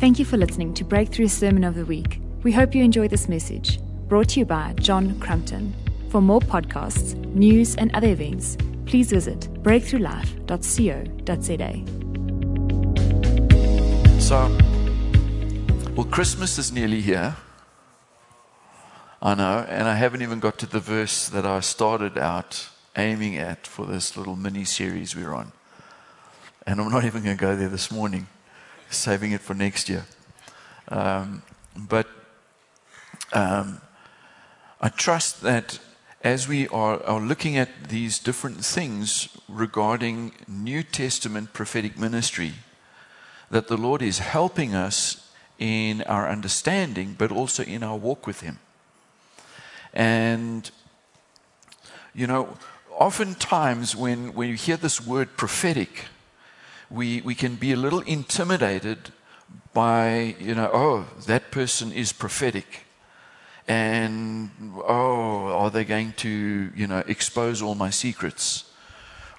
Thank you for listening to Breakthrough Sermon of the Week. We hope you enjoy this message, brought to you by John Crumpton. For more podcasts, news, and other events, please visit breakthroughlife.co.za. So, well, Christmas is nearly here. I know, and I haven't even got to the verse that I started out aiming at for this little mini series we're on. And I'm not even going to go there this morning, saving it for next year. Um, but um, I trust that as we are, are looking at these different things regarding New Testament prophetic ministry, that the Lord is helping us in our understanding, but also in our walk with Him. And, you know, oftentimes when, when you hear this word prophetic, we, we can be a little intimidated by, you know, oh, that person is prophetic. And, oh, are they going to, you know, expose all my secrets?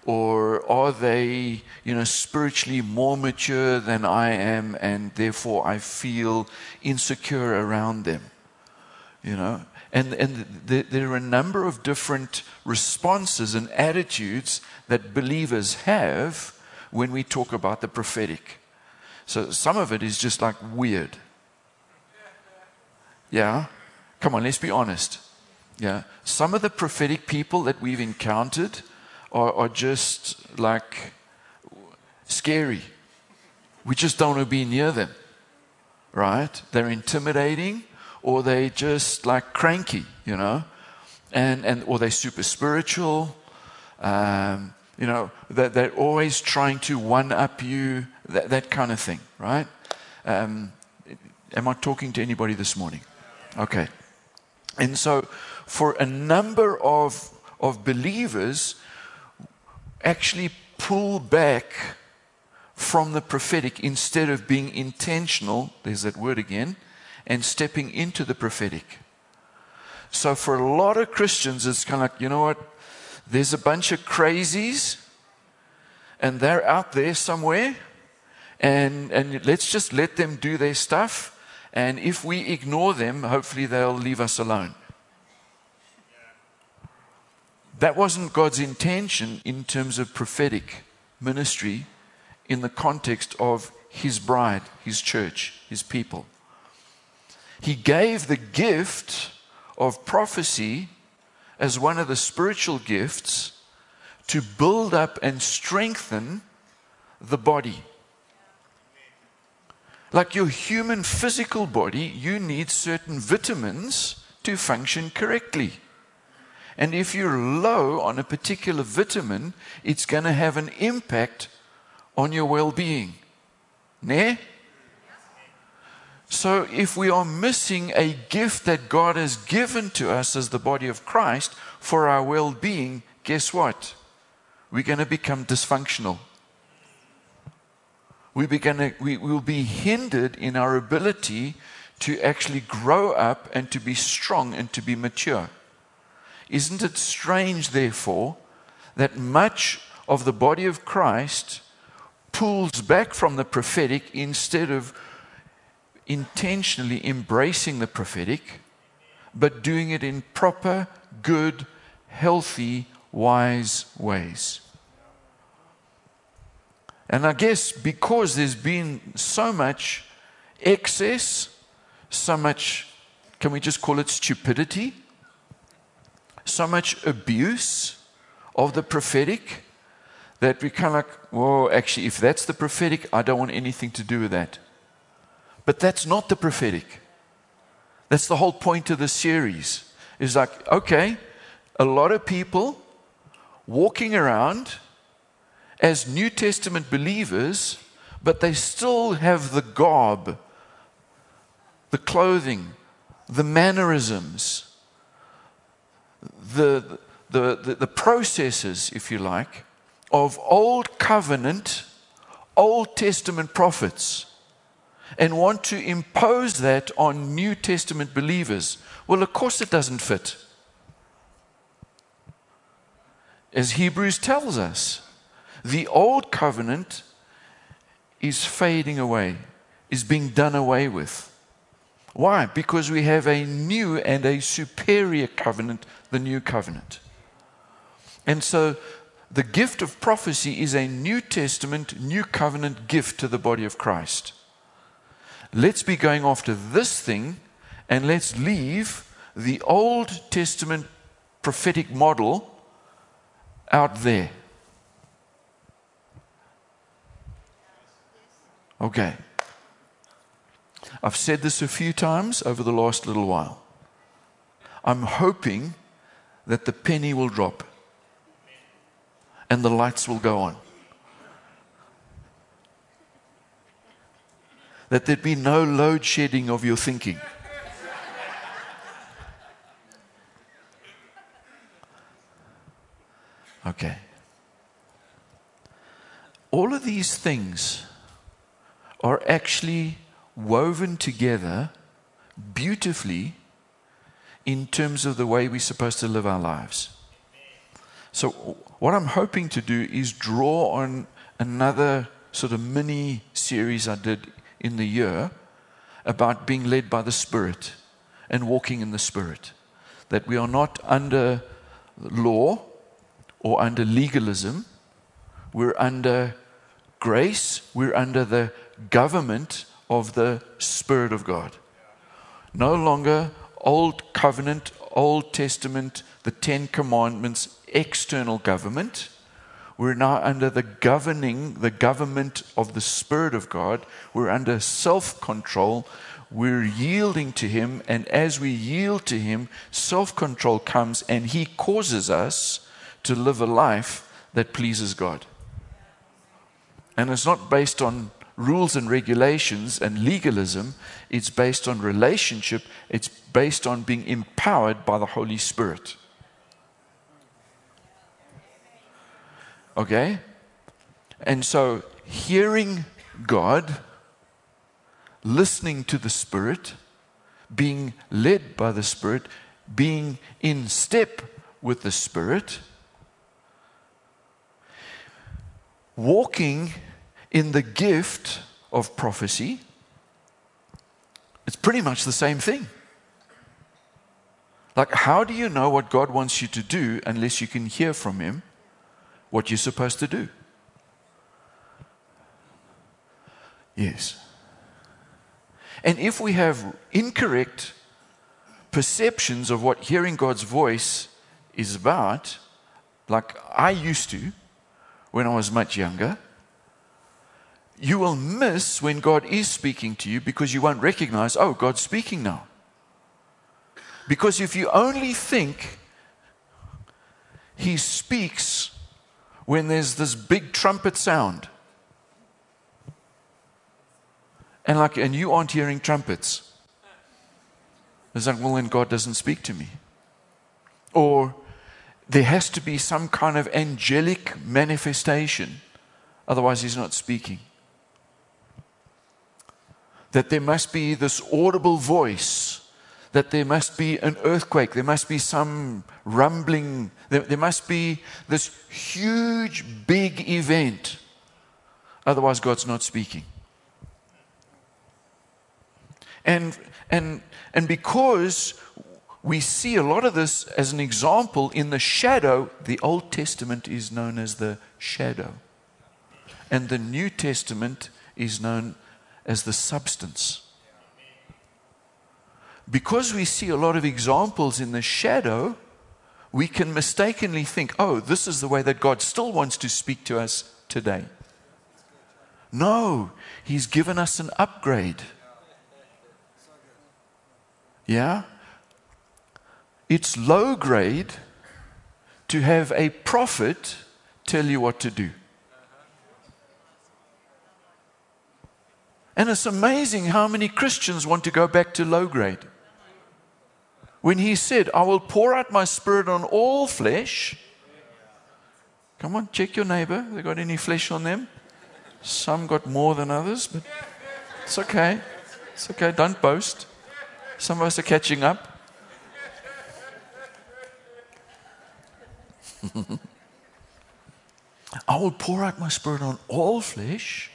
Or are they, you know, spiritually more mature than I am and therefore I feel insecure around them? You know? And, and the, there are a number of different responses and attitudes that believers have when we talk about the prophetic. So some of it is just like weird. Yeah? Come on, let's be honest. Yeah? Some of the prophetic people that we've encountered are, are just like scary. We just don't want to be near them, right? They're intimidating or they just like cranky, you know, and, and or they're super spiritual. Um, you know, that they're always trying to one up you, that, that kind of thing, right? Um, am I talking to anybody this morning? Okay. And so, for a number of, of believers, actually pull back from the prophetic instead of being intentional, there's that word again, and stepping into the prophetic. So for a lot of Christians, it's kind of like, you know what? There's a bunch of crazies, and they're out there somewhere, and, and let's just let them do their stuff. And if we ignore them, hopefully they'll leave us alone. That wasn't God's intention in terms of prophetic ministry in the context of His bride, His church, His people. He gave the gift of prophecy as one of the spiritual gifts to build up and strengthen the body. Like your human physical body, you need certain vitamins to function correctly. And if you're low on a particular vitamin, it's going to have an impact on your well being. Ne? So, if we are missing a gift that God has given to us as the body of Christ for our well being, guess what? We're going to become dysfunctional. We, begin we will be hindered in our ability to actually grow up and to be strong and to be mature. Isn't it strange, therefore, that much of the body of Christ pulls back from the prophetic instead of intentionally embracing the prophetic, but doing it in proper, good, healthy, wise ways? And I guess because there's been so much excess, so much, can we just call it stupidity? so much abuse of the prophetic that we kind of like, well, actually, if that's the prophetic, I don't want anything to do with that. But that's not the prophetic. That's the whole point of the series. Is like, okay, a lot of people walking around as New Testament believers, but they still have the garb, the clothing, the mannerisms, the, the, the, the processes, if you like, of Old Covenant, Old Testament prophets and want to impose that on New Testament believers. Well, of course, it doesn't fit. As Hebrews tells us, the old covenant is fading away. is being done away with. Why? Because we have a new and a superior covenant, the new covenant. And so the gift of prophecy is a New Testament, New Covenant gift to the body of Christ. Let's be going after this thing and let's leave the Old Testament prophetic model out there. Okay. I've said this a few times over the last little while. I'm hoping that the penny will drop and the lights will go on. That there'd be no load shedding of your thinking. Okay. All of these things are actually woven together beautifully in terms of the way we're supposed to live our lives. So, what I'm hoping to do is draw on another sort of mini series I did in the year about being led by the Spirit and walking in the Spirit. That we are not under law or under legalism, we're under grace, we're under the government of the Spirit of God. No longer Old Covenant, Old Testament, the Ten Commandments, external government. We're now under the governing, the government of the Spirit of God. We're under self control. We're yielding to Him. And as we yield to Him, self control comes and He causes us to live a life that pleases God. And it's not based on rules and regulations and legalism. It's based on relationship. It's based on being empowered by the Holy Spirit. Okay? And so, hearing God, listening to the Spirit, being led by the Spirit, being in step with the Spirit, walking in the gift of prophecy, it's pretty much the same thing. Like, how do you know what God wants you to do unless you can hear from Him what you're supposed to do? Yes. And if we have incorrect perceptions of what hearing God's voice is about, like I used to when I was much younger, you will miss when God is speaking to you because you won't recognize, oh, God's speaking now. Because if you only think He speaks when there's this big trumpet sound, and like, and you aren't hearing trumpets, it's like, well, then God doesn't speak to me. Or there has to be some kind of angelic manifestation, otherwise, He's not speaking. That there must be this audible voice, that there must be an earthquake, there must be some rumbling, there, there must be this huge, big event. Otherwise, God's not speaking. And, and, and because we see a lot of this as an example in the shadow, the Old Testament is known as the shadow. And the New Testament is known as the substance. Because we see a lot of examples in the shadow, we can mistakenly think, oh, this is the way that God still wants to speak to us today. No, He's given us an upgrade. Yeah? It's low grade to have a prophet tell you what to do. And it's amazing how many Christians want to go back to low grade. When he said, I will pour out my spirit on all flesh. Come on, check your neighbor. They got any flesh on them? Some got more than others, but it's okay. It's okay. Don't boast. Some of us are catching up. I will pour out my spirit on all flesh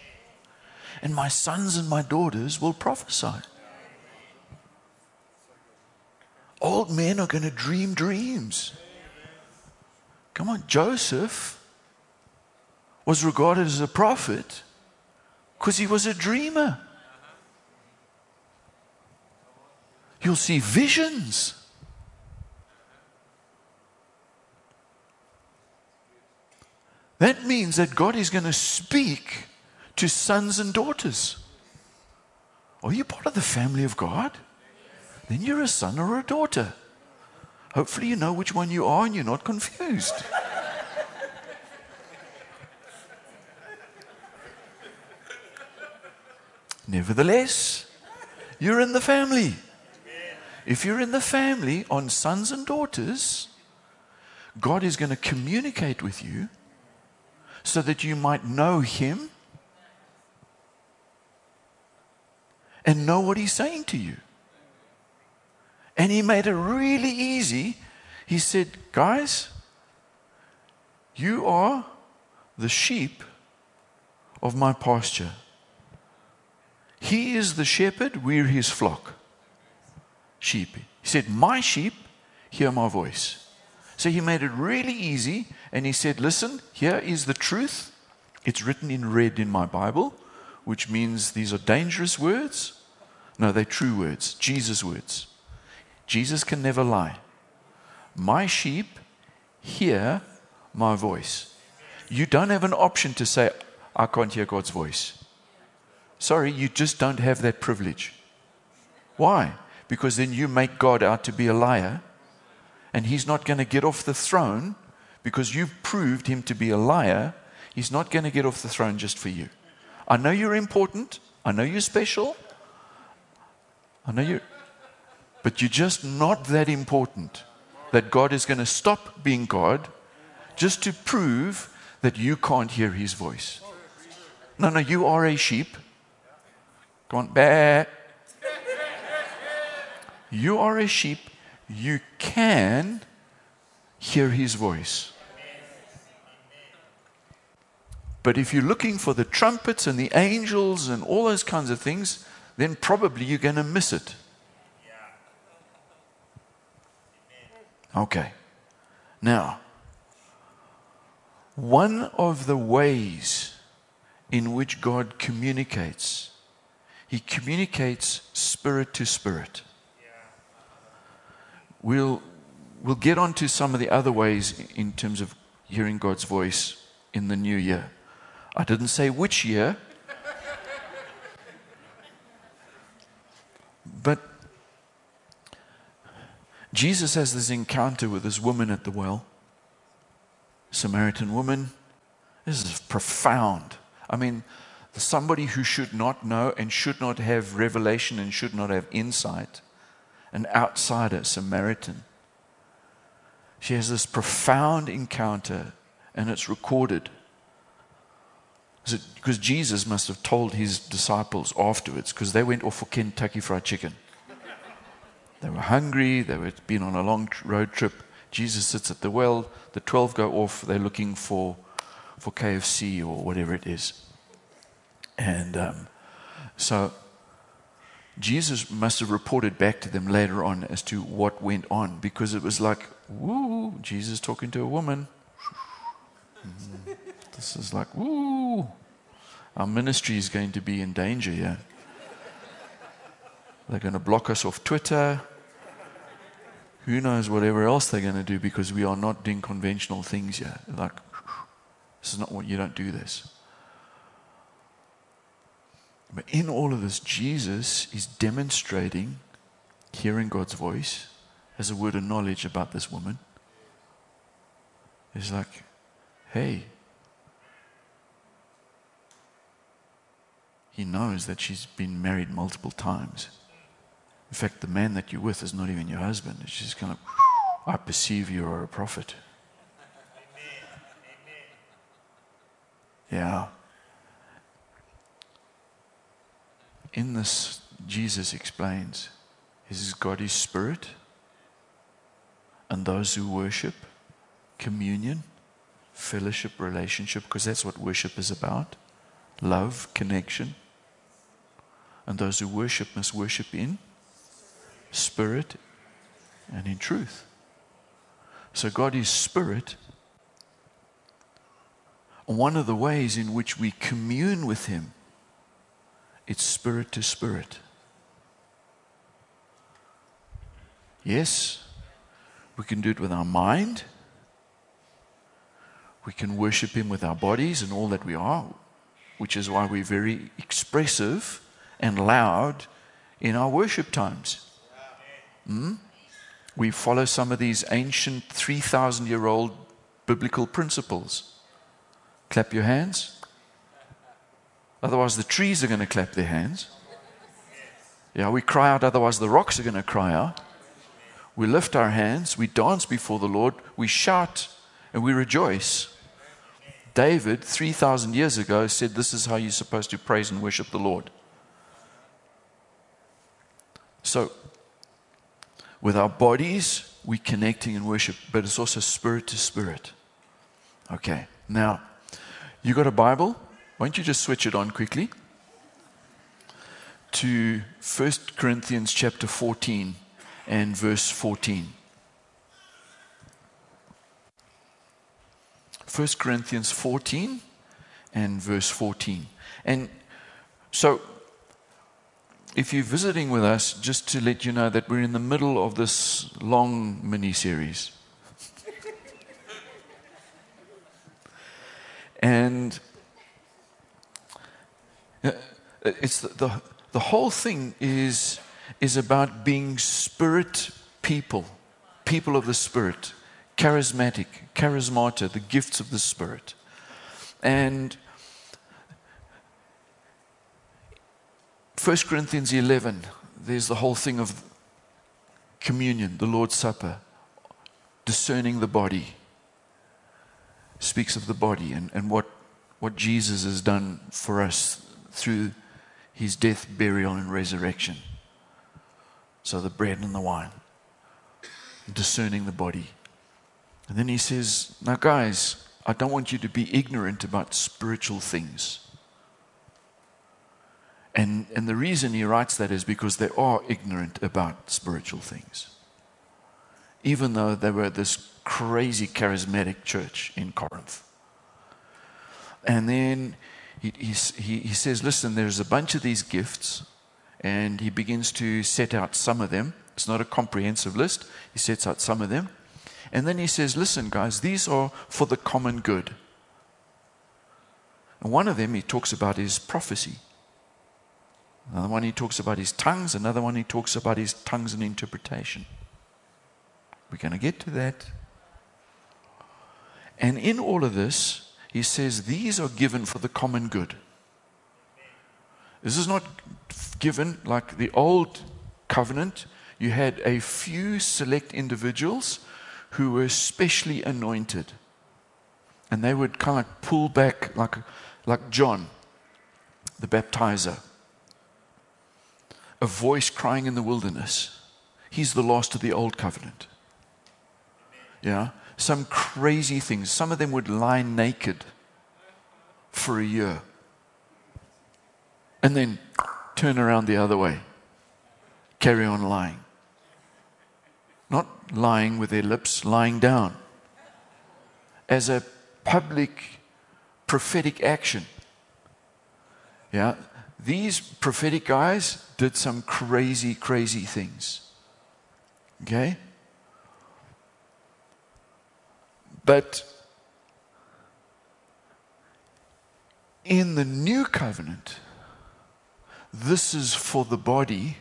and my sons and my daughters will prophesy. Old men are going to dream dreams. Come on, Joseph was regarded as a prophet because he was a dreamer. You'll see visions. That means that God is going to speak to sons and daughters. Are you part of the family of God? Then you're a son or a daughter. Hopefully, you know which one you are and you're not confused. Nevertheless, you're in the family. If you're in the family on sons and daughters, God is going to communicate with you so that you might know Him and know what He's saying to you. And He made it really easy. He said, Guys, you are the sheep of my pasture. He is the shepherd, we're his flock. Sheep. He said, My sheep hear my voice. So he made it really easy and he said, Listen, here is the truth. It's written in red in my Bible, which means these are dangerous words. No, they're true words, Jesus' words. Jesus can never lie. My sheep hear my voice. You don't have an option to say, I can't hear God's voice. Sorry, you just don't have that privilege. Why? Because then you make God out to be a liar, and He's not going to get off the throne because you've proved Him to be a liar. He's not going to get off the throne just for you. I know you're important. I know you're special. I know you're. But you're just not that important that God is going to stop being God just to prove that you can't hear His voice. No, no, you are a sheep. Come on, bah. You are a sheep. You can hear his voice. But if you're looking for the trumpets and the angels and all those kinds of things, then probably you're going to miss it. Okay. Now, one of the ways in which God communicates he communicates spirit to spirit. We'll, we'll get on to some of the other ways in terms of hearing God's voice in the new year. I didn't say which year, but Jesus has this encounter with this woman at the well, Samaritan woman. This is profound. I mean, somebody who should not know and should not have revelation and should not have insight, an outsider, Samaritan. She has this profound encounter, and it's recorded. Because Jesus must have told his disciples afterwards, because they went off for Kentucky Fried Chicken. They were hungry, they had been on a long road trip. Jesus sits at the well, the 12 go off, they're looking for, for KFC or whatever it is. And um, so Jesus must have reported back to them later on as to what went on because it was like, woo, Jesus talking to a woman. This is like, woo, our ministry is going to be in danger here. They're going to block us off Twitter. Who knows whatever else they're going to do because we are not doing conventional things yet. Like, this is not what you don't do this. But in all of this, Jesus is demonstrating hearing God's voice as a word of knowledge about this woman. It's like, hey, he knows that she's been married multiple times. In fact, the man that you're with is not even your husband. It's just kind of, I perceive you are a prophet. Yeah. in this, Jesus explains, is God is spirit, and those who worship, communion, fellowship, relationship, because that's what worship is about love, connection, And those who worship must worship in spirit and in truth. So God is spirit. One of the ways in which we commune with Him, it's spirit to spirit. Yes, we can do it with our mind. We can worship Him with our bodies and all that we are, which is why we're very expressive and loud in our worship times. Hmm? We follow some of these ancient 3,000 year old biblical principles. Clap your hands. Otherwise, the trees are going to clap their hands. Yeah, we cry out, otherwise, the rocks are going to cry out. We lift our hands, we dance before the Lord, we shout, and we rejoice. David, 3,000 years ago, said this is how you're supposed to praise and worship the Lord. So, with our bodies, we're connecting in worship, but it's also spirit to spirit. Okay, now, you got a Bible? Why don't you just switch it on quickly to 1 Corinthians chapter 14 and verse 14. 1 Corinthians 14 and verse 14. And so, if you're visiting with us, just to let you know that we're in the middle of this long mini series. and uh, it's the, the, the whole thing is is about being spirit people, people of the spirit, charismatic, charismata, the gifts of the spirit. And 1 Corinthians 11, there's the whole thing of communion, the Lord's Supper, discerning the body, speaks of the body and, and what, what Jesus has done for us through his death, burial, and resurrection. So the bread and the wine, discerning the body. And then he says, Now, guys, I don't want you to be ignorant about spiritual things. And, and the reason he writes that is because they are ignorant about spiritual things. Even though they were this crazy charismatic church in Corinth. And then he, he, he says, Listen, there's a bunch of these gifts and he begins to set out some of them. It's not a comprehensive list, he sets out some of them. And then he says, Listen, guys, these are for the common good. And one of them he talks about is prophecy. Another one he talks about his tongues. Another one he talks about his tongues and interpretation. We're going to get to that. And in all of this, he says these are given for the common good. This is not given like the old covenant. You had a few select individuals who were specially anointed. And they would kind of pull back, like, like John, the baptizer. A voice crying in the wilderness. He's the last of the old covenant. Yeah? Some crazy things. Some of them would lie naked for a year and then turn around the other way. Carry on lying. Not lying with their lips, lying down. As a public prophetic action. Yeah, these prophetic guys did some crazy, crazy things. Okay? But in the new covenant, this is for the body,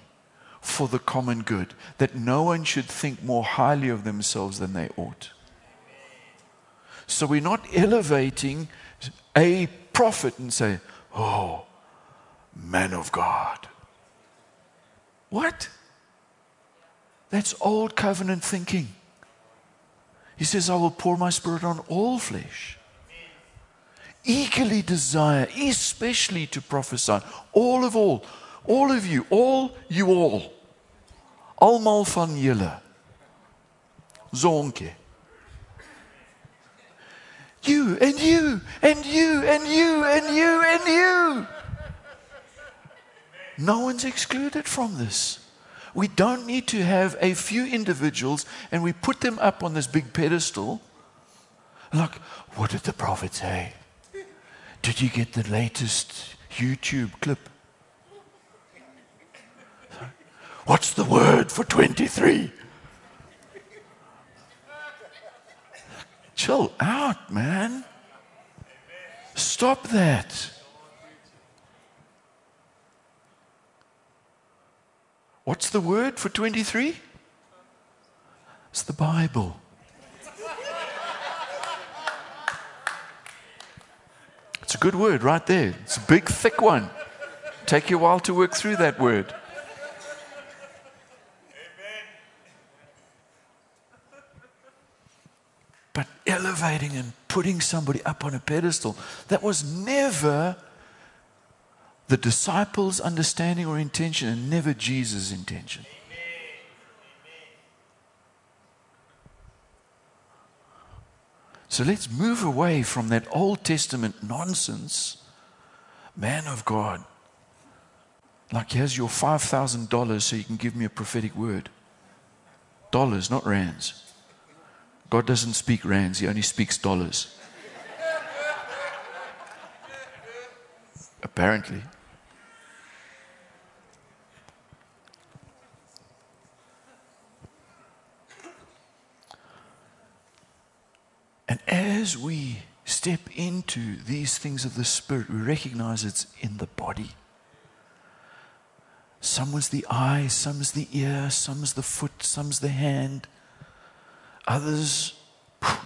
for the common good, that no one should think more highly of themselves than they ought. So we're not elevating a prophet and say, Oh, man of God. What? That's old covenant thinking. He says, I will pour my spirit on all flesh eagerly desire, especially to prophesy. All of all, all of you, all you all. Almal van julle. Zonke. You and you and you and you and you and you. No one's excluded from this. We don't need to have a few individuals and we put them up on this big pedestal. Like, what did the prophet say? Did you get the latest YouTube clip? What's the word for 23? Chill out, man. Stop that. What's the word for 23? It's the Bible. It's a good word right there. It's a big, thick one. Take you a while to work through that word. But elevating and putting somebody up on a pedestal, that was never the disciples' understanding or intention and never Jesus' intention. So let's move away from that Old Testament nonsense. Man of God, like here's your $5,000 so you can give me a prophetic word. Dollars, not rands. God doesn't speak rands, He only speaks dollars. Apparently. And as we step into these things of the Spirit, we recognize it's in the body. Some is the eye, some is the ear, some is the foot, some is the hand. Others,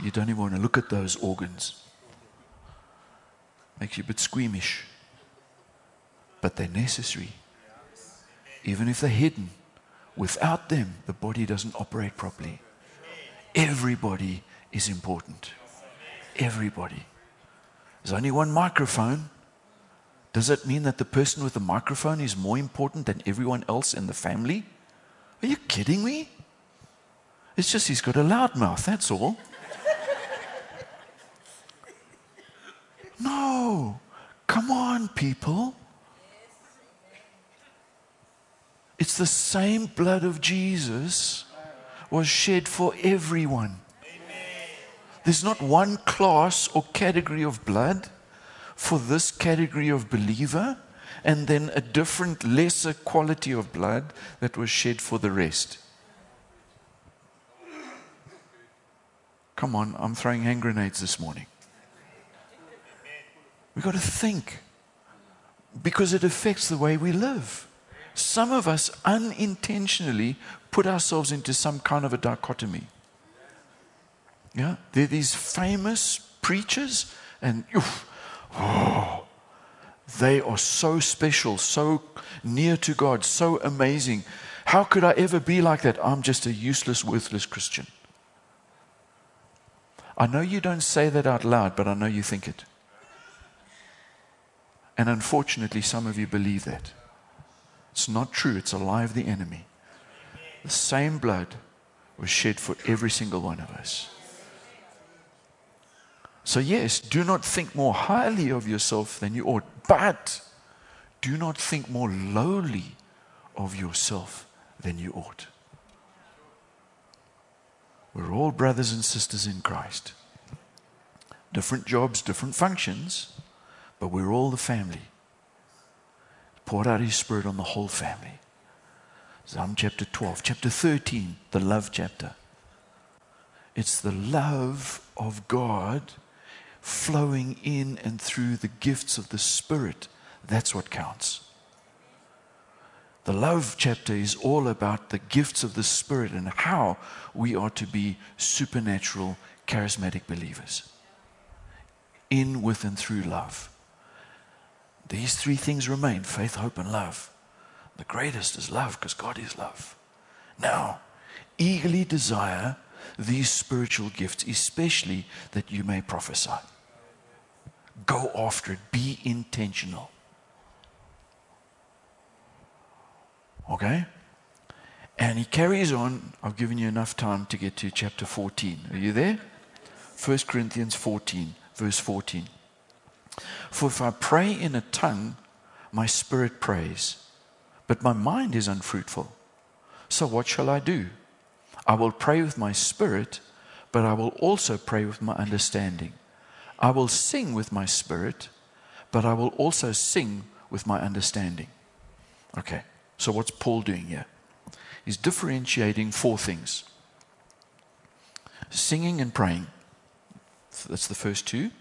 you don't even want to look at those organs. Makes you a bit squeamish. But they're necessary. Even if they're hidden, without them, the body doesn't operate properly. Everybody is important. Everybody. There's only one microphone. Does that mean that the person with the microphone is more important than everyone else in the family? Are you kidding me? It's just he's got a loud mouth, that's all. No. Come on, people. It's the same blood of Jesus was shed for everyone. There's not one class or category of blood for this category of believer, and then a different, lesser quality of blood that was shed for the rest. Come on, I'm throwing hand grenades this morning. We've got to think because it affects the way we live. Some of us unintentionally put ourselves into some kind of a dichotomy. Yeah, there are these famous preachers, and oof, oh, they are so special, so near to God, so amazing. How could I ever be like that? I'm just a useless, worthless Christian. I know you don't say that out loud, but I know you think it. And unfortunately, some of you believe that. It's not true, it's a lie of the enemy. The same blood was shed for every single one of us. So, yes, do not think more highly of yourself than you ought, but do not think more lowly of yourself than you ought. We're all brothers and sisters in Christ. Different jobs, different functions, but we're all the family. Poured out His Spirit on the whole family. Psalm chapter 12, chapter 13, the love chapter. It's the love of God flowing in and through the gifts of the Spirit. That's what counts. The love chapter is all about the gifts of the Spirit and how we are to be supernatural, charismatic believers. In, with, and through love. These three things remain faith, hope, and love. The greatest is love because God is love. Now, eagerly desire these spiritual gifts, especially that you may prophesy. Go after it. Be intentional. Okay? And he carries on. I've given you enough time to get to chapter 14. Are you there? 1 Corinthians 14, verse 14. For if I pray in a tongue, my spirit prays, but my mind is unfruitful. So what shall I do? I will pray with my spirit, but I will also pray with my understanding. I will sing with my spirit, but I will also sing with my understanding. Okay, so what's Paul doing here? He's differentiating four things singing and praying. That's the first two.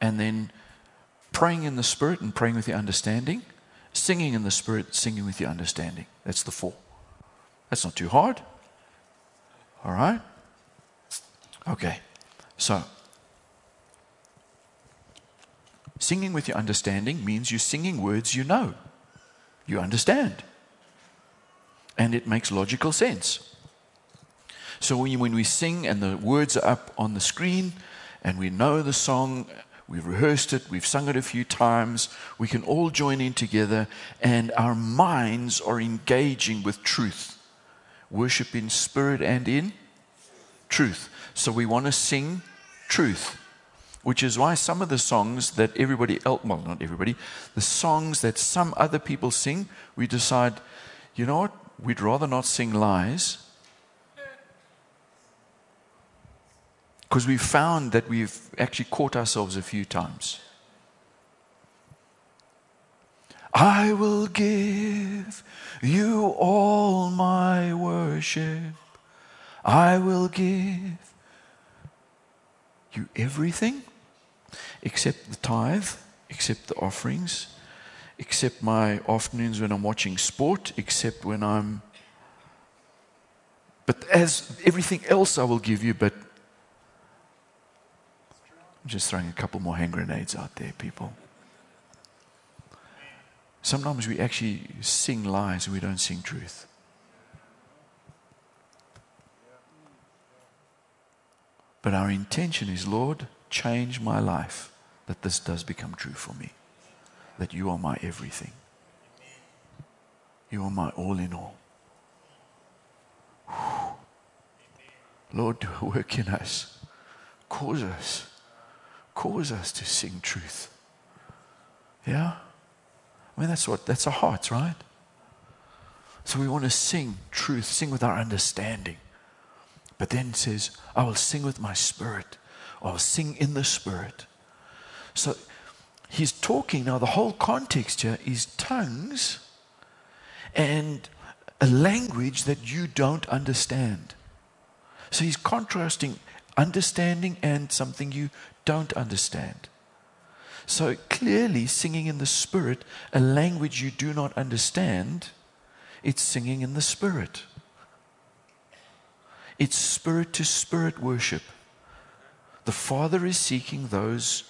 And then praying in the Spirit and praying with your understanding. Singing in the Spirit, singing with your understanding. That's the four. That's not too hard. All right? Okay. So, singing with your understanding means you're singing words you know, you understand. And it makes logical sense. So when, you, when we sing and the words are up on the screen and we know the song, we've rehearsed it, we've sung it a few times, we can all join in together and our minds are engaging with truth. Worship in spirit and in truth. So we want to sing truth, which is why some of the songs that everybody else, well, not everybody, the songs that some other people sing, we decide, you know what, we'd rather not sing lies Because we've found that we've actually caught ourselves a few times. I will give you all my worship. I will give you everything except the tithe, except the offerings, except my afternoons when I'm watching sport, except when I'm. But as everything else I will give you, but I'm just throwing a couple more hand grenades out there, people. Sometimes we actually sing lies we don't sing truth. But our intention is, Lord, change my life that this does become true for me. That you are my everything. You are my all in all. Lord, work in us. Cause us cause us to sing truth. Yeah? I mean, that's what, that's our hearts, right? So we want to sing truth, sing with our understanding. But then it says, I will sing with my spirit, or sing in the spirit. So he's talking now, the whole context here is tongues and a language that you don't understand. So he's contrasting understanding and something you don't understand. So clearly, singing in the Spirit, a language you do not understand, it's singing in the Spirit. It's spirit to spirit worship. The Father is seeking those,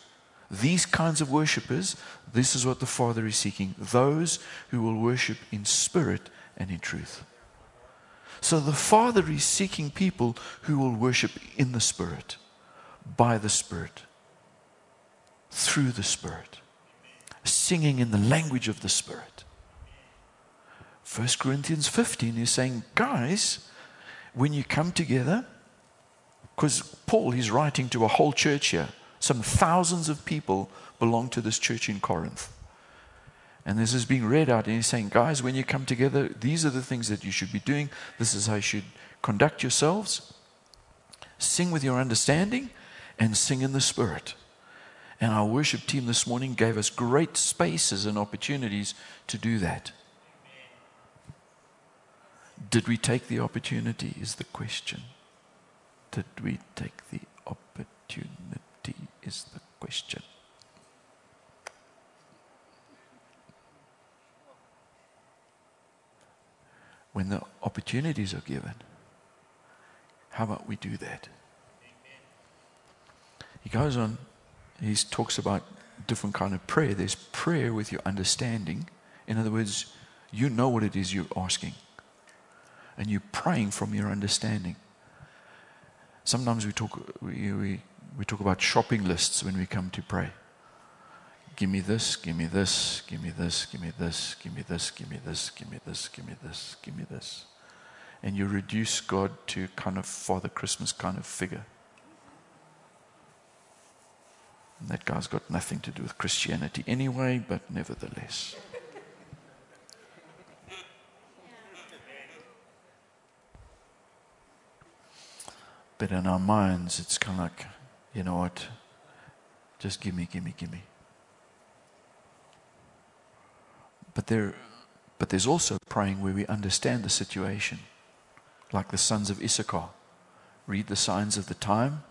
these kinds of worshippers. This is what the Father is seeking those who will worship in spirit and in truth. So the Father is seeking people who will worship in the Spirit, by the Spirit, through the Spirit, singing in the language of the Spirit. 1 Corinthians 15 is saying, guys, when you come together, because Paul he's writing to a whole church here, some thousands of people belong to this church in Corinth. And this is being read out, and he's saying, guys, when you come together, these are the things that you should be doing. This is how you should conduct yourselves. Sing with your understanding and sing in the Spirit. And our worship team this morning gave us great spaces and opportunities to do that. Did we take the opportunity? Is the question. Did we take the opportunity? Is the question. when the opportunities are given. How about we do that? He goes on, he talks about different kind of prayer. There's prayer with your understanding. In other words, you know what it is you're asking. And you're praying from your understanding. Sometimes we talk, we, we, we talk about shopping lists when we come to pray give me this, give me this, give me this, give me this, give me this, give me this, give me this, give me this, give me this. And you reduce God to kind of Father Christmas kind of figure. And that guy's got nothing to do with Christianity anyway, but nevertheless. But in our minds, it's kind of like, you know what? Just give me, give me, give me. But, there, but there's also praying where we understand the situation, like the sons of Issachar. Read the signs of the time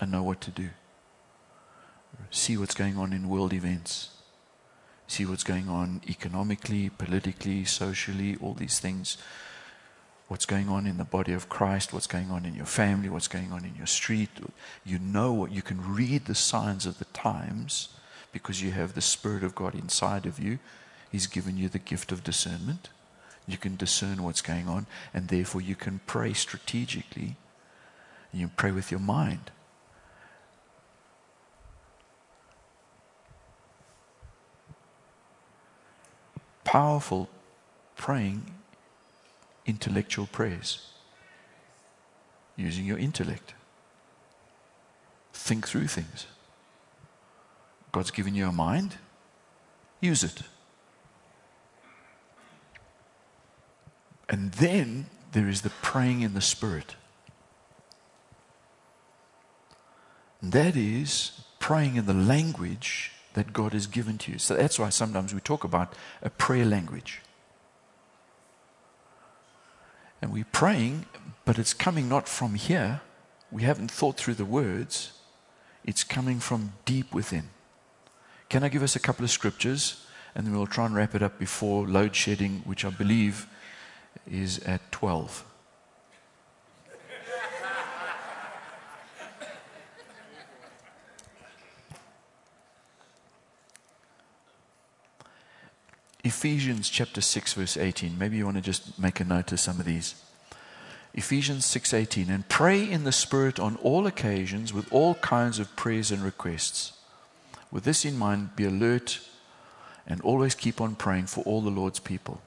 and know what to do. See what's going on in world events. See what's going on economically, politically, socially, all these things. What's going on in the body of Christ, what's going on in your family, what's going on in your street. You know what, you can read the signs of the times because you have the Spirit of God inside of you. He's given you the gift of discernment. You can discern what's going on, and therefore you can pray strategically. You pray with your mind. Powerful praying intellectual prayers using your intellect. Think through things. God's given you a mind, use it. And then there is the praying in the Spirit. That is praying in the language that God has given to you. So that's why sometimes we talk about a prayer language. And we're praying, but it's coming not from here. We haven't thought through the words. It's coming from deep within. Can I give us a couple of scriptures? And then we'll try and wrap it up before load shedding, which I believe is at 12. Ephesians chapter 6 verse 18. Maybe you want to just make a note of some of these. Ephesians 6:18 and pray in the spirit on all occasions with all kinds of prayers and requests. With this in mind be alert and always keep on praying for all the Lord's people.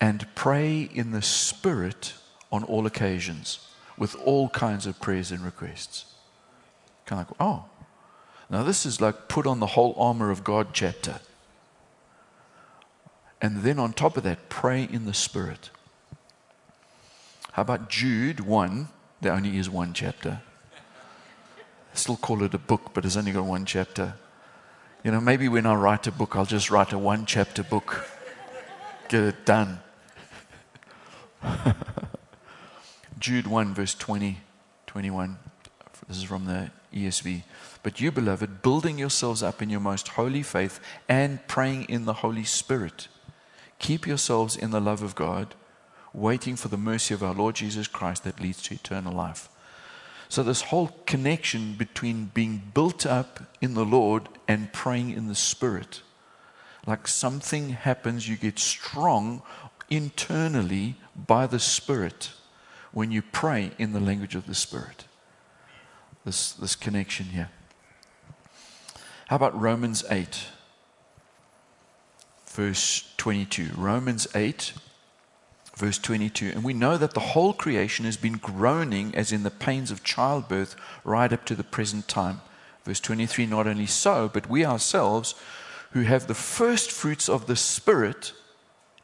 And pray in the spirit on all occasions with all kinds of prayers and requests. Kind of like, oh. Now this is like put on the whole armor of God chapter. And then on top of that, pray in the Spirit. How about Jude 1? There only is one chapter. I still call it a book, but it's only got one chapter. You know, maybe when I write a book, I'll just write a one chapter book. Get it done. Jude 1, verse 20, 21. This is from the ESV. But you, beloved, building yourselves up in your most holy faith and praying in the Holy Spirit Keep yourselves in the love of God, waiting for the mercy of our Lord Jesus Christ that leads to eternal life. So, this whole connection between being built up in the Lord and praying in the Spirit, like something happens, you get strong internally by the Spirit when you pray in the language of the Spirit. This, this connection here. How about Romans 8? Verse 22. Romans 8, verse 22. And we know that the whole creation has been groaning as in the pains of childbirth right up to the present time. Verse 23 Not only so, but we ourselves who have the first fruits of the Spirit,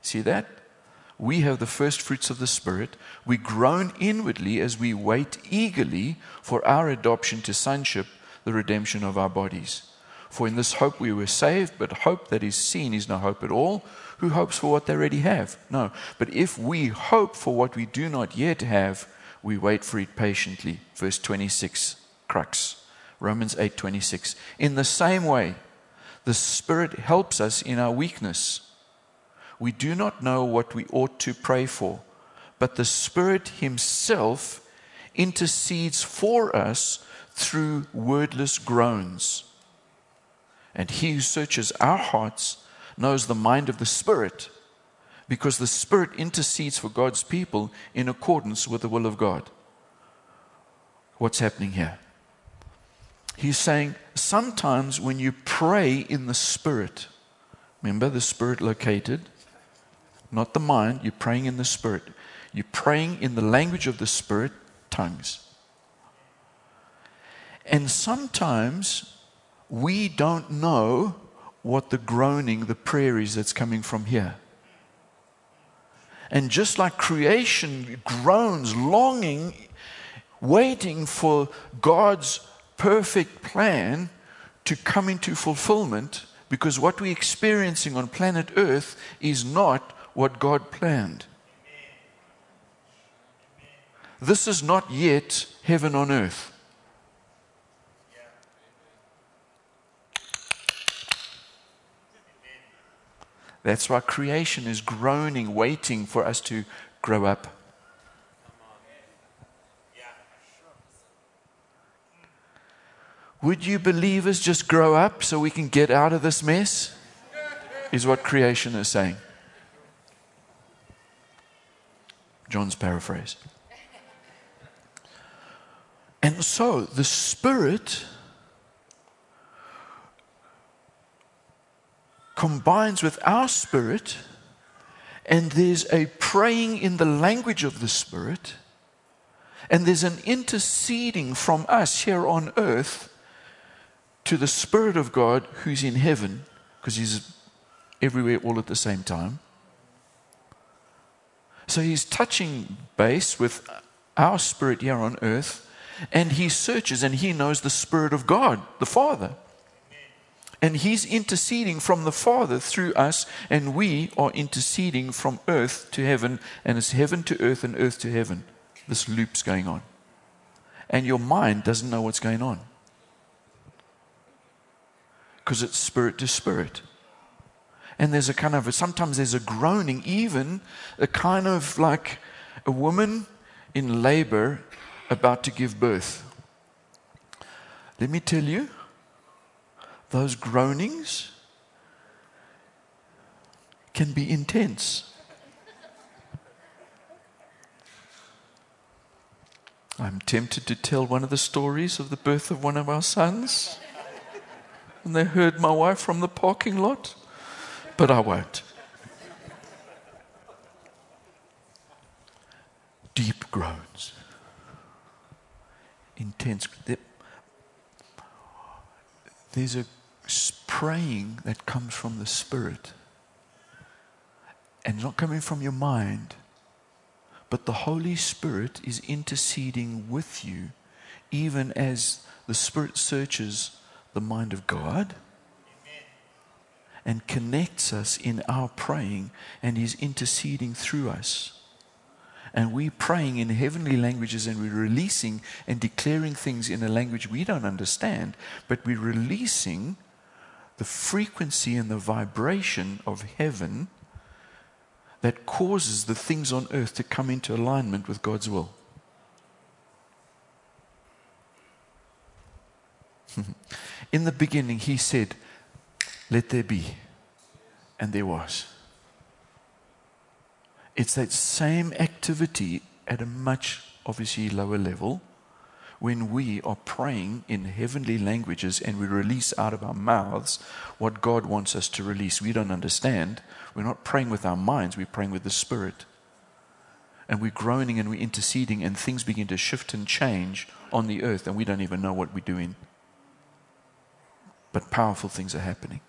see that? We have the first fruits of the Spirit. We groan inwardly as we wait eagerly for our adoption to sonship, the redemption of our bodies. For in this hope we were saved, but hope that is seen is no hope at all. Who hopes for what they already have? No. But if we hope for what we do not yet have, we wait for it patiently. Verse 26, crux. Romans 8:26. In the same way, the Spirit helps us in our weakness. We do not know what we ought to pray for, but the Spirit Himself intercedes for us through wordless groans. And he who searches our hearts knows the mind of the Spirit, because the Spirit intercedes for God's people in accordance with the will of God. What's happening here? He's saying sometimes when you pray in the Spirit, remember the Spirit located, not the mind, you're praying in the Spirit. You're praying in the language of the Spirit, tongues. And sometimes we don't know what the groaning, the prayer is that's coming from here. And just like creation groans, longing, waiting for God's perfect plan to come into fulfillment because what we're experiencing on planet Earth is not what God planned. This is not yet heaven on earth. That's why creation is groaning, waiting for us to grow up. Would you believers just grow up so we can get out of this mess? Is what creation is saying. John's paraphrase. And so the Spirit combines with our spirit, and there's a praying in the language of the Spirit, and there's an interceding from us here on earth to the Spirit of God who's in heaven, because He's everywhere all at the same time. So He's touching base with our spirit here on earth and he searches and he knows the Spirit of God, the Father. And he's interceding from the Father through us, and we are interceding from earth to heaven, and it's heaven to earth and earth to heaven. This loop's going on. And your mind doesn't know what's going on because it's spirit to spirit. And there's a kind of, sometimes there's a groaning, even a kind of like a woman in labor about to give birth. Let me tell you, those groanings can be intense. I'm tempted to tell one of the stories of the birth of one of our sons. And they heard my wife from the parking lot, but I won't. Deep groans intense. There's a praying that comes from the Spirit. And not coming from your mind, but the Holy Spirit is interceding with you, even as the Spirit searches the mind of God and connects us in our praying and is interceding through us and we're praying in heavenly languages and we're releasing and declaring things in a language we don't understand, but we're releasing the frequency and the vibration of heaven that causes the things on earth to come into alignment with God's will. in the beginning, He said, Let there be. And there was. It's that same activity at a much obviously lower level when we are praying in heavenly languages and we release out of our mouths what God wants us to release. We don't understand. We're not praying with our minds, we're praying with the Spirit. And we're groaning and we're interceding, and things begin to shift and change on the earth, and we don't even know what we're doing. But powerful things are happening.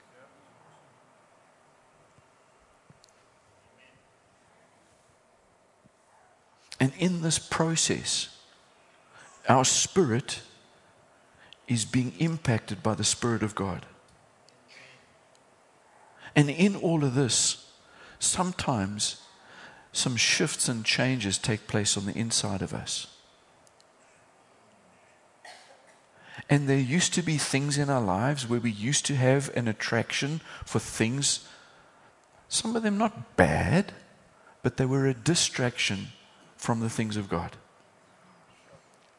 And in this process, our spirit is being impacted by the Spirit of God. And in all of this, sometimes some shifts and changes take place on the inside of us. And there used to be things in our lives where we used to have an attraction for things, some of them not bad, but they were a distraction from the things of God.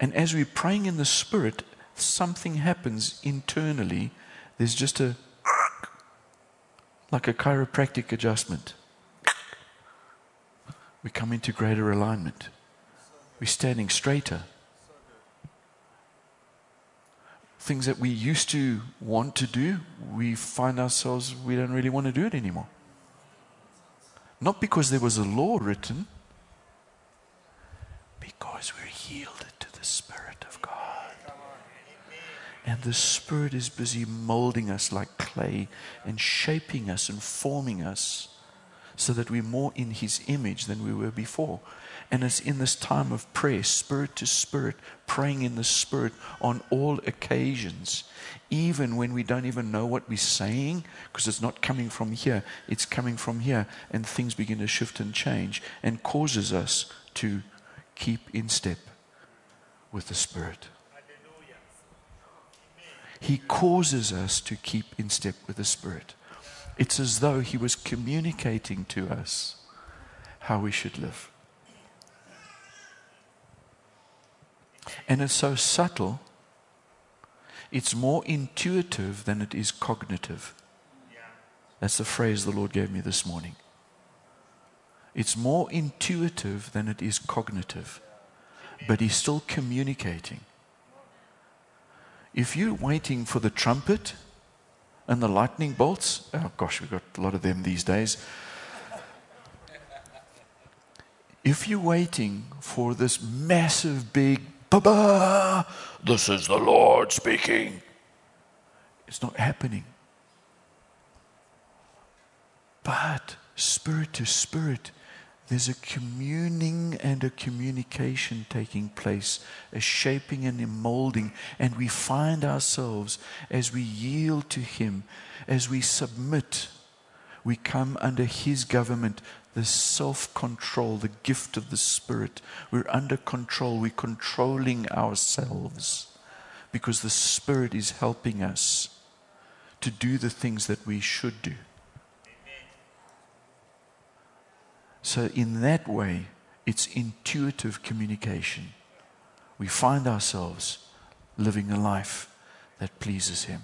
And as we're praying in the Spirit, something happens internally. There's just a, like a chiropractic adjustment. We come into greater alignment. We're standing straighter. Things that we used to want to do, we find ourselves, we don't really want to do it anymore. Not because there was a law written because we're to the Spirit of God. And the Spirit is busy molding us like clay and shaping us and forming us so that we're more in His image than we were before. And it's in this time of prayer, spirit to spirit, praying in the spirit on all occasions, even when we don't even know what we're saying, because it's not coming from here, it's coming from here, and things begin to shift and change and causes us to keep in step with the Spirit. He causes us to keep in step with the Spirit. It's as though He was communicating to us how we should live. And it's so subtle, it's more intuitive than it is cognitive. That's the phrase the Lord gave me this morning. It's more intuitive than it is cognitive, but He's still communicating. If you're waiting for the trumpet and the lightning bolts, oh gosh, we've got a lot of them these days. If you're waiting for this massive, big, ba this is the Lord speaking, it's not happening. But spirit to spirit, there's a communing and a communication taking place, a shaping and a molding. And we find ourselves as we yield to Him, as we submit, we come under His government, the self control, the gift of the Spirit. We're under control, we're controlling ourselves because the Spirit is helping us to do the things that we should do. So, in that way, it's intuitive communication. We find ourselves living a life that pleases Him.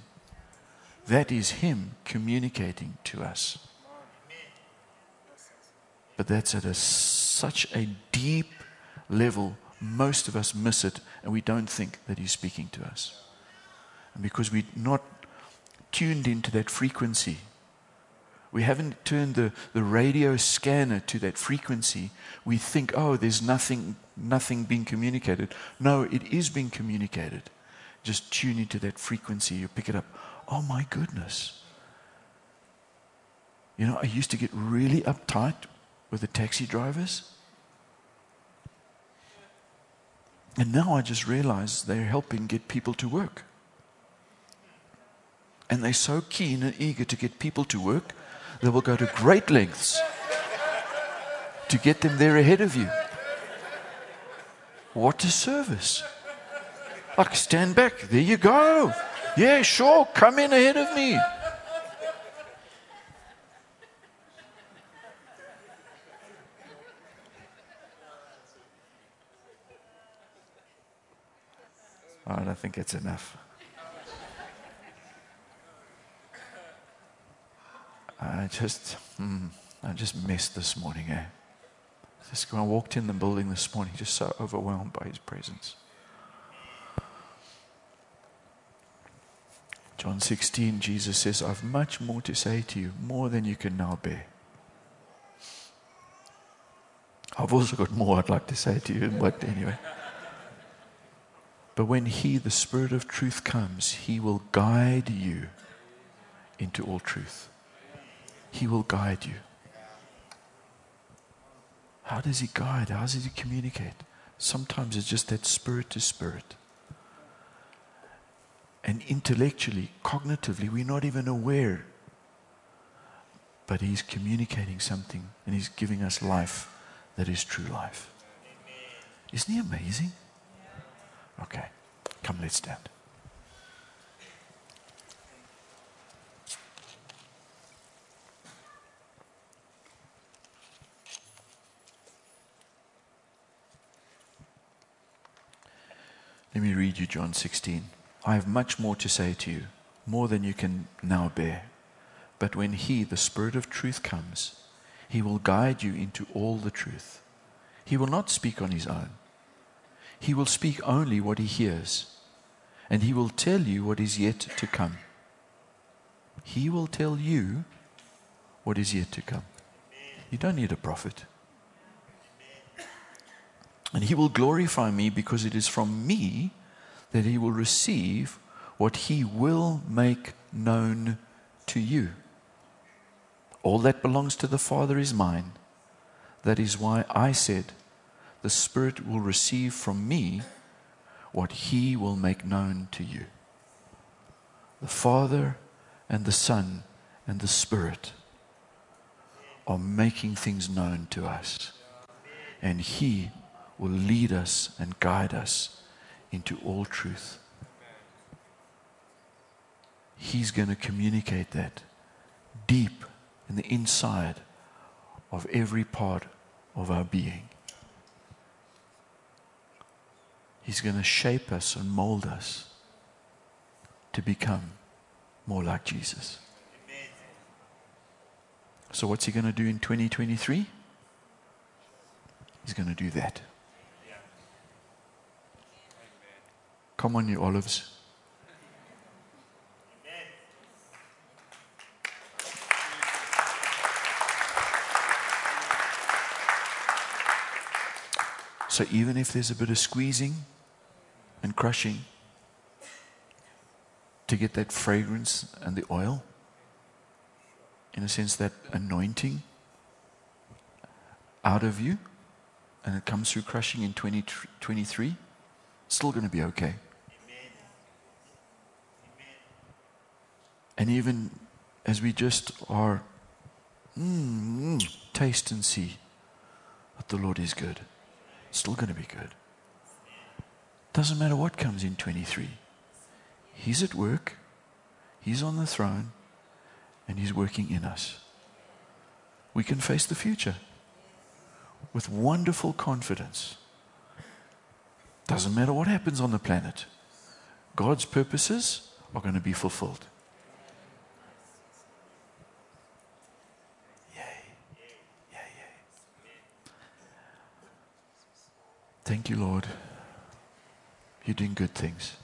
That is Him communicating to us. But that's at a, such a deep level, most of us miss it and we don't think that He's speaking to us. And because we're not tuned into that frequency, we haven't turned the, the radio scanner to that frequency. We think, oh, there's nothing, nothing being communicated. No, it is being communicated. Just tune into that frequency, you pick it up. Oh my goodness. You know, I used to get really uptight with the taxi drivers. And now I just realize they're helping get people to work. And they're so keen and eager to get people to work they will go to great lengths to get them there ahead of you. What a service. Like, stand back. There you go. Yeah, sure. Come in ahead of me. I don't think it's enough. I just, mm, I just missed this morning, eh? Just when I walked in the building this morning, just so overwhelmed by His presence. John 16, Jesus says, I've much more to say to you, more than you can now bear. I've also got more I'd like to say to you, but anyway. But when He, the Spirit of truth, comes, He will guide you into all truth. He will guide you. How does He guide? How does He communicate? Sometimes it's just that spirit to spirit. And intellectually, cognitively, we're not even aware. But He's communicating something and He's giving us life that is true life. Isn't He amazing? Okay, come, let's stand. Let me read you John 16. I have much more to say to you, more than you can now bear. But when He, the Spirit of truth, comes, He will guide you into all the truth. He will not speak on His own. He will speak only what He hears, and He will tell you what is yet to come. He will tell you what is yet to come. You don't need a prophet. And he will glorify me because it is from me that he will receive what he will make known to you. All that belongs to the Father is mine. That is why I said, The Spirit will receive from me what He will make known to you. The Father and the Son and the Spirit are making things known to us. And He will lead us and guide us into all truth. He's going to communicate that deep in the inside of every part of our being. He's going to shape us and mold us to become more like Jesus. So, what's he going to do in 2023? He's going to do that. Come on, you olives. So even if there's a bit of squeezing and crushing to get that fragrance and the oil, in a sense, that anointing out of you, and it comes through crushing in 2023, still going to be okay. And even as we just are, mm, taste and see that the Lord is good still going to be good. Doesn't matter what comes in 23. He's at work, He's on the throne, and He's working in us. We can face the future with wonderful confidence. Doesn't matter what happens on the planet, God's purposes are going to be fulfilled. Thank you, Lord. You're doing good things.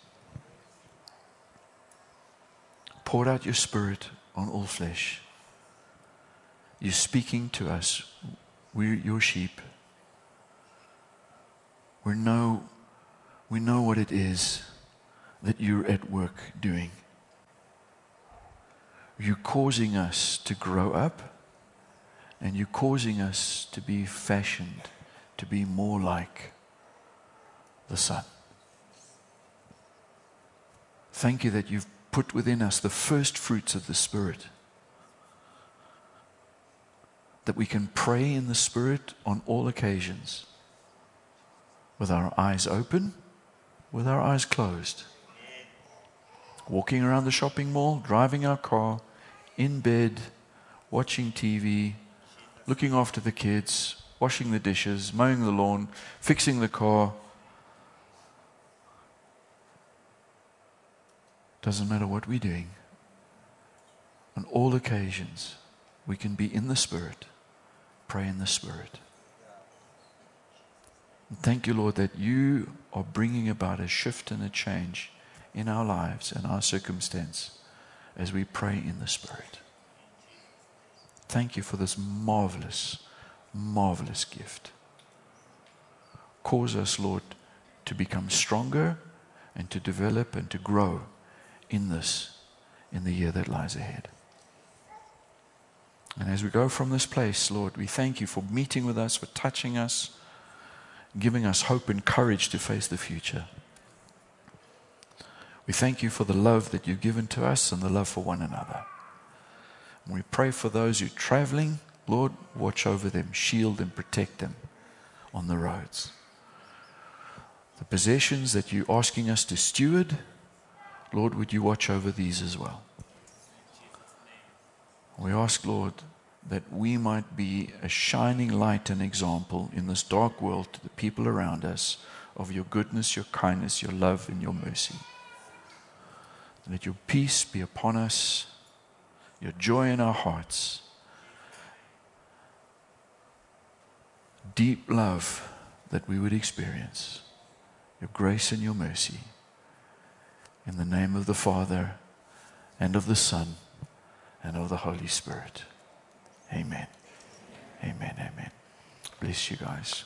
Pour out your spirit on all flesh. You're speaking to us. We're your sheep. We know, we know what it is that you're at work doing. You're causing us to grow up and you're causing us to be fashioned to be more like the Son. Thank you that you've put within us the first fruits of the Spirit. That we can pray in the Spirit on all occasions, with our eyes open, with our eyes closed. Walking around the shopping mall, driving our car, in bed, watching TV, looking after the kids, washing the dishes, mowing the lawn, fixing the car, Doesn't matter what we're doing. On all occasions, we can be in the Spirit, pray in the Spirit. And thank you, Lord, that you are bringing about a shift and a change in our lives and our circumstance as we pray in the Spirit. Thank you for this marvelous, marvelous gift. Cause us, Lord, to become stronger and to develop and to grow in this in the year that lies ahead. And as we go from this place, Lord, we thank you for meeting with us, for touching us, giving us hope and courage to face the future. We thank you for the love that you've given to us and the love for one another. And we pray for those who are traveling. Lord, watch over them, shield and protect them on the roads. The possessions that you're asking us to steward, Lord, would you watch over these as well? We ask, Lord, that we might be a shining light and example in this dark world to the people around us of your goodness, your kindness, your love, and your mercy. Let your peace be upon us, your joy in our hearts, deep love that we would experience, your grace and your mercy. In the name of the Father, and of the Son, and of the Holy Spirit. Amen. Amen. Amen. Bless you guys.